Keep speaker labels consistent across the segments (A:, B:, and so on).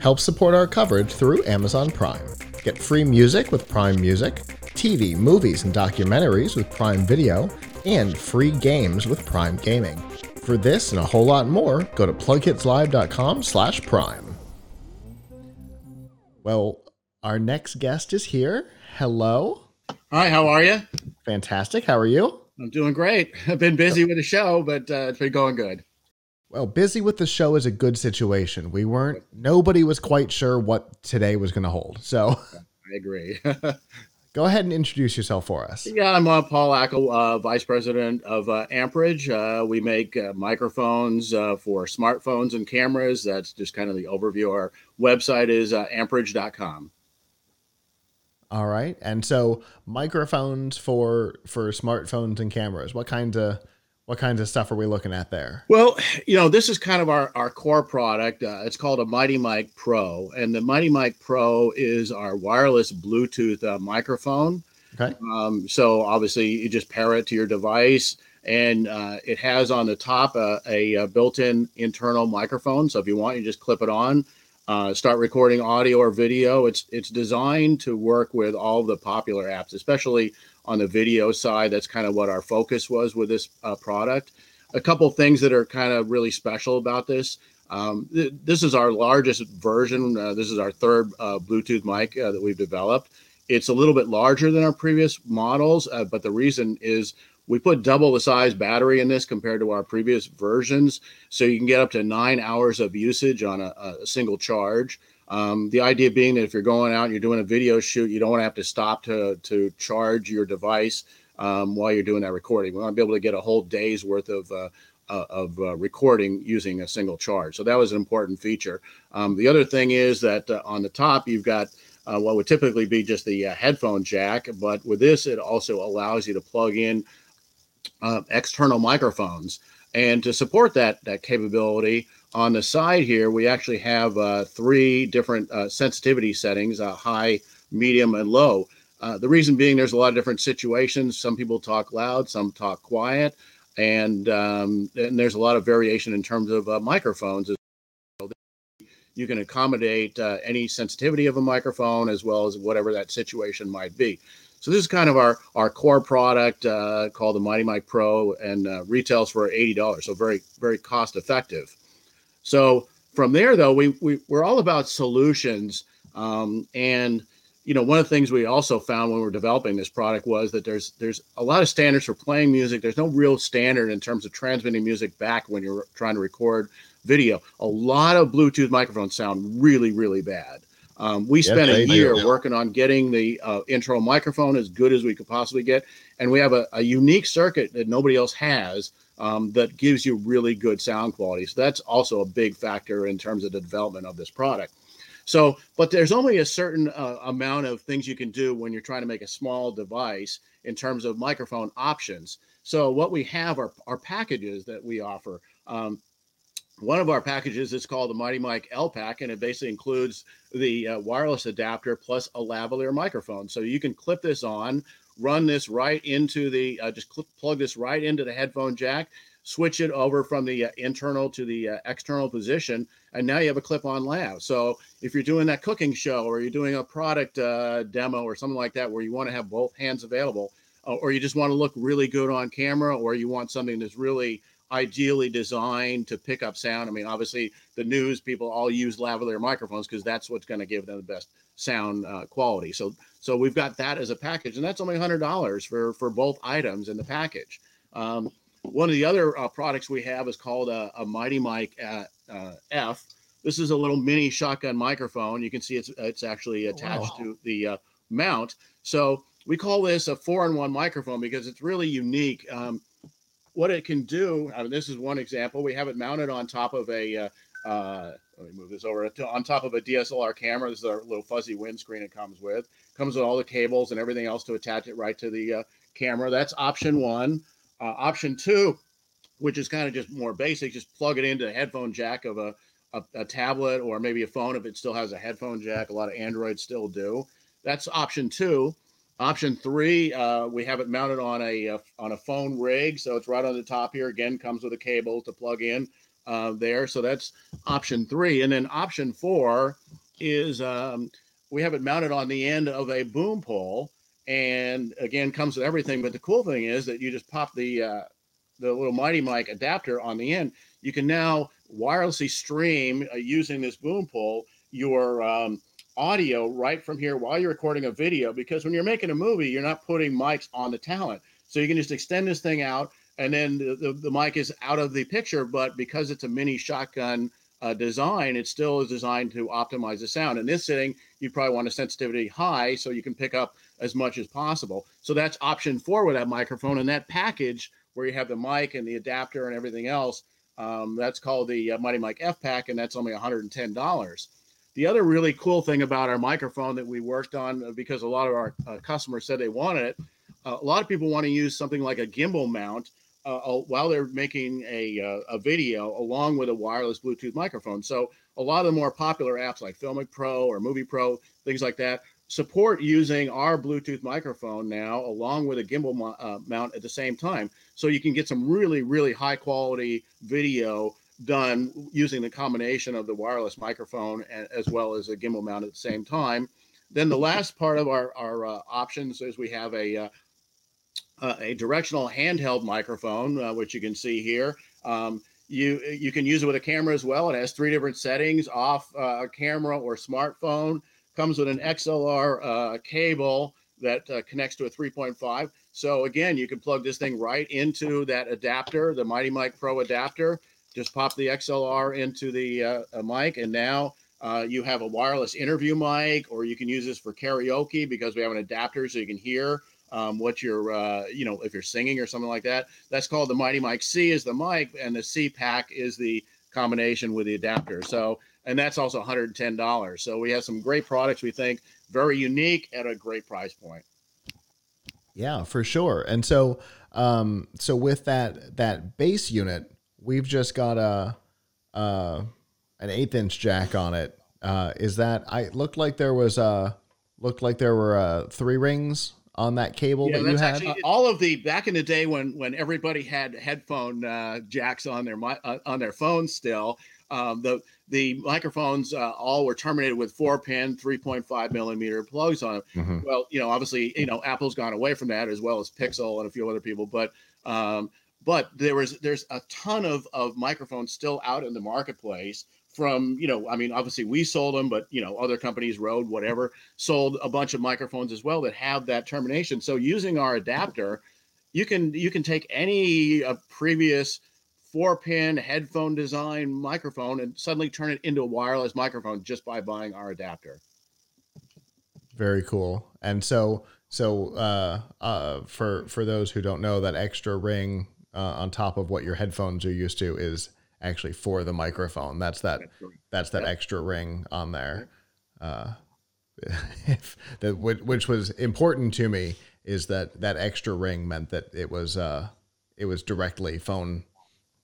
A: Help support our coverage through Amazon Prime. Get free music with Prime Music, TV, movies, and documentaries with Prime Video, and free games with Prime Gaming. For this and a whole lot more, go to plughitslive.com slash prime. Well, our next guest is here. Hello.
B: Hi, how are you?
A: Fantastic. How are you?
B: I'm doing great. I've been busy with the show, but uh, it's been going good.
A: Well, busy with the show is a good situation. We weren't, nobody was quite sure what today was going to hold. So
B: I agree.
A: go ahead and introduce yourself for us.
B: yeah, I'm uh, Paul Ackel, uh, Vice President of uh, Ampridge. Uh, we make uh, microphones uh, for smartphones and cameras. That's just kind of the overview. Our website is uh, ampridge.com.
A: All right. And so microphones for for smartphones and cameras. What kinds of what kinds of stuff are we looking at there?
B: Well, you know, this is kind of our, our core product. Uh, it's called a Mighty Mic Pro, and the Mighty Mic Pro is our wireless Bluetooth uh, microphone.
A: Okay.
B: Um, so obviously, you just pair it to your device, and uh, it has on the top a, a, a built-in internal microphone. So if you want, you just clip it on, uh, start recording audio or video. It's it's designed to work with all the popular apps, especially on the video side. That's kind of what our focus was with this uh, product. A couple things that are kind of really special about this. Um, th- this is our largest version. Uh, this is our third uh, Bluetooth mic uh, that we've developed. It's a little bit larger than our previous models, uh, but the reason is we put double the size battery in this compared to our previous versions. So you can get up to nine hours of usage on a, a single charge. Um, the idea being that if you're going out and you're doing a video shoot, you don't want to have to stop to, to charge your device um, while you're doing that recording. We want to be able to get a whole day's worth of uh, uh, of uh, recording using a single charge. So that was an important feature. Um, the other thing is that uh, on the top you've got uh, what would typically be just the uh, headphone jack, but with this it also allows you to plug in uh, external microphones. And to support that that capability, on the side here we actually have uh, three different uh, sensitivity settings: uh, high, medium, and low. Uh, the reason being, there's a lot of different situations. Some people talk loud, some talk quiet, and um, and there's a lot of variation in terms of uh, microphones. You can accommodate uh, any sensitivity of a microphone as well as whatever that situation might be. So this is kind of our our core product uh, called the Mighty Mic Pro, and uh, retails for eighty dollars. So very very cost effective. So from there, though, we, we we're all about solutions, um, and you know one of the things we also found when we were developing this product was that there's there's a lot of standards for playing music. There's no real standard in terms of transmitting music back when you're trying to record video. A lot of Bluetooth microphones sound really really bad. Um, we
A: Yes,
B: spent a
A: they do.
B: year working on getting the uh, intro microphone as good as we could possibly get, and we have a, a unique circuit that nobody else has um, that gives you really good sound quality. So that's also a big factor in terms of the development of this product. So, but there's only a certain uh, amount of things you can do when you're trying to make a small device in terms of microphone options. So, what we have are, are packages that we offer. Um, one of our packages is called the Mighty Mic L Pack, and it basically includes the uh, wireless adapter plus a lavalier microphone. So you can clip this on, run this right into the, uh, just cl- plug this right into the headphone jack, switch it over from the uh, internal to the uh, external position, and now you have a clip-on lav. So if you're doing that cooking show or you're doing a product uh, demo or something like that where you want to have both hands available, uh, or you just want to look really good on camera, or you want something that's really ideally designed to pick up sound. I mean, obviously, the news people all use lavalier microphones because that's what's going to give them the best sound uh, quality. So, so we've got that as a package, and that's only hundred dollars for for both items in the package. Um, one of the other uh, products we have is called a, a Mighty Mic at, uh, F. This is a little mini shotgun microphone. You can see it's it's actually attached
A: Wow.
B: to the uh, mount. So we call this a four-in-one microphone because it's really unique. Um, what it can do, I mean, this is one example. We have it mounted on top of a, uh, uh, let me move this over, to, on top of a DSLR camera. This is our little fuzzy windscreen it comes with. Comes with all the cables and everything else to attach it right to the uh, camera. That's option one. Uh, option two, which is kind of just more basic, just plug it into the headphone jack of a a, a tablet or maybe a phone if it still has a headphone jack. A lot of Androids still do. That's option two. Option three, uh, we have it mounted on a, uh, on a phone rig, so it's right on the top here. Again, comes with a cable to plug in uh, there. So that's option three, and then option four is um, we have it mounted on the end of a boom pole, and again comes with everything. But the cool thing is that you just pop the uh, the little Mighty Mic adapter on the end. You can now wirelessly stream uh, using this boom pole your um, audio right from here while you're recording a video because when you're making a movie you're not putting mics on the talent. So you can just extend this thing out and then the, the, the mic is out of the picture but because it's a mini shotgun uh, design it still is designed to optimize the sound. In this setting you probably want a sensitivity high so you can pick up as much as possible. So that's option four with that microphone and that package where you have the mic and the adapter and everything else um, that's called the uh, mighty mic f pack and that's only $110 the other really cool thing about our microphone that we worked on, uh, because a lot of our uh, customers said they wanted it, uh, a lot of people want to use something like a gimbal mount uh, uh while they're making a, uh, a video along with a wireless Bluetooth microphone. So a lot of the more popular apps like Filmic Pro or Movie Pro, things like that, support using our Bluetooth microphone now along with a gimbal uh, mount at the same time. So you can get some really, really high quality video done using the combination of the wireless microphone and, as well as a gimbal mount at the same time. Then the last part of our, our uh, options is we have a, uh, uh, a directional handheld microphone, uh, which you can see here. Um, you, you can use it with a camera as well. It has three different settings, off uh, camera or smartphone. Comes with an XLR uh, cable that connects to a 3.5. So again, you can plug this thing right into that adapter, the Mighty Mic Pro adapter, just pop the XLR into the uh, mic, and now uh, you have a wireless interview mic, or you can use this for karaoke because we have an adapter so you can hear um, what you're, uh, you know, if you're singing or something like that. That's called the Mighty Mic C is the mic, and the C pack is the combination with the adapter. So, and that's also $110. So we have some great products we think very unique at a great price point.
A: Yeah, for sure. And so, um, so with that that base unit, we've just got a uh, an eighth inch jack on it. Uh, is that I looked like there was a looked like there were uh, three rings on that cable yeah, that you had? Actually,
B: all of the back in the day when when everybody had headphone uh, jacks on their uh, on their phones still. Um, the the microphones uh, all were terminated with four pin, 3.5 millimeter plugs on them. Mm-hmm. Well, you know, obviously, you know, Apple's gone away from that as well as Pixel and a few other people, but um, but there was there's a ton of of microphones still out in the marketplace from you know i mean obviously we sold them but you know other companies Rode whatever sold a bunch of microphones as well that have that termination. So using our adapter you can you can take any uh, previous four pin headphone design microphone and suddenly turn it into a wireless microphone just by buying our adapter.
A: Very cool. And so so uh, uh, for for those who don't know that extra ring uh, on top of what your headphones are used to is actually for the microphone. That's that that's that extra ring on there. Uh, that which was important to me is that that extra ring meant that it was uh, it was directly phone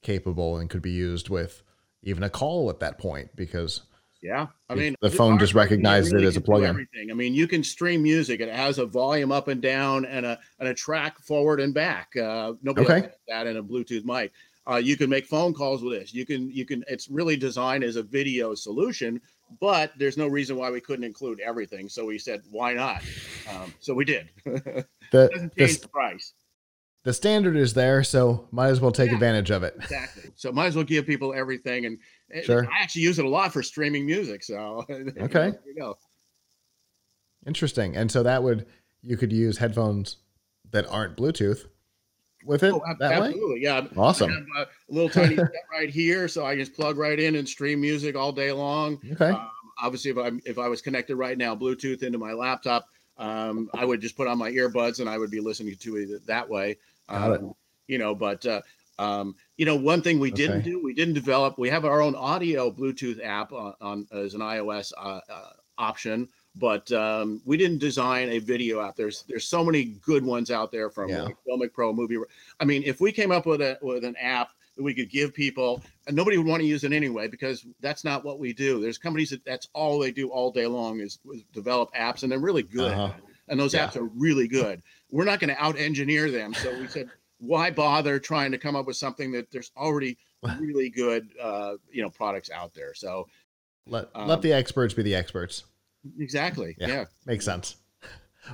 A: capable and could be used with even a call at that point because
B: yeah, I mean
A: the phone just recognizes really it as a plug-in.
B: Everything. I mean, you can stream music. It has a volume up and down and a and a track forward and back. Uh, nobody okay. has that in a Bluetooth mic. Uh, you can make phone calls with this. You can you can. It's really designed as a video solution, but there's no reason why we couldn't include everything. So we said, why not? Um, so we did. the, doesn't change the, the price
A: the standard is there, so might as well take yeah, advantage of it.
B: Exactly. So might as well give people everything, and sure. I actually use it a lot for streaming music. So
A: okay, there you go. Interesting. And so that would you could use headphones that aren't Bluetooth with it. Oh, that absolutely,
B: way? yeah.
A: Awesome.
B: a little tiny right here, so I just plug right in and stream music all day long.
A: Okay. Um,
B: obviously, if I'm if I was connected right now Bluetooth into my laptop, um, I would just put on my earbuds and I would be listening to it that way. Um, you know, but uh, um, you know, one thing we okay. didn't do, we didn't develop. We have our own audio Bluetooth app on, on as an iOS uh, uh, option, but um, we didn't design a video app. There's there's so many good ones out there from yeah. like Filmic Pro, Movie. I mean, if we came up with a with an app that we could give people, and nobody would want to use it anyway because that's not what we do. There's companies that that's all they do all day long is, is develop apps, and they're really good. Uh-huh. And those yeah. apps are really good. We're not going to out engineer them. So we said, why bother trying to come up with something that there's already really good, uh, you know, products out there. So
A: let um, let the experts be the experts.
B: Exactly. Yeah, yeah.
A: makes sense.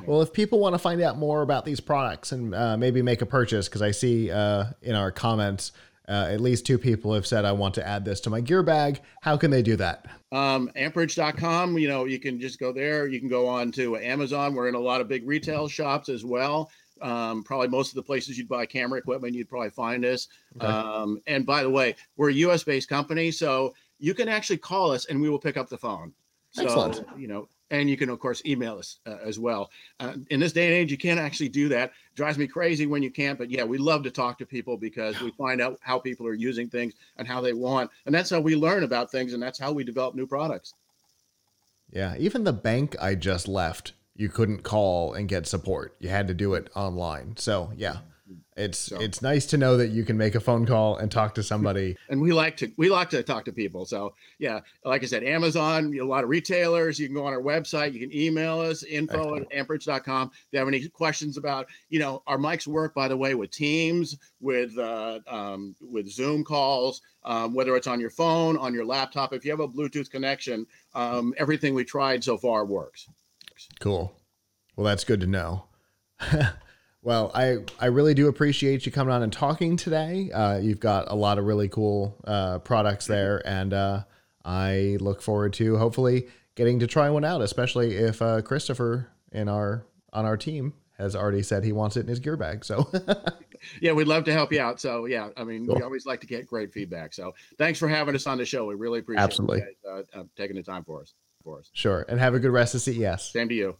A: Well, if people want to find out more about these products and uh, maybe make a purchase, because I see uh, in our comments uh, at least two people have said, I want to add this to my gear bag. How can they do that?
B: Um, ampridge.com, you know, you can just go there. You can go on to Amazon. We're in a lot of big retail shops as well. Um, probably most of the places you'd buy camera equipment, you'd probably find us. Okay. Um, and by the way, we're a US based company. So you can actually call us and we will pick up the phone. So, Excellent. you know, and you can of course email us uh, as well. Uh, in this day and age you can't actually do that. It drives me crazy when you can't but yeah we love to talk to people because we find out how people are using things and how they want and that's how we learn about things and that's how we develop new products.
A: Yeah even the bank i just left you couldn't call and get support. You had to do it online. So yeah it's so. it's nice to know that you can make a phone call and talk to somebody.
B: And we like to we like to talk to people. So yeah, like I said, Amazon, a lot of retailers. You can go on our website. You can email us info Excellent. at ampridge.com. If you have any questions about, you know, our mics work by the way with Teams, with uh, um, with Zoom calls, um, whether it's on your phone, on your laptop. If you have a Bluetooth connection, um, everything we tried so far works.
A: Cool. Well, that's good to know. Well, I, I really do appreciate you coming on and talking today. Uh, you've got a lot of really cool uh, products there, and uh, I look forward to hopefully getting to try one out, especially if uh, Christopher in our on our team has already said he wants it in his gear bag. So,
B: yeah, we'd love to help you out. So, yeah, I mean, cool. we always like to get great feedback. So, thanks for having us on the show. We really appreciate
A: Absolutely.
B: Guys, uh, uh, taking the time for us. For us.
A: Sure, and have a good rest of CES.
B: Same to you.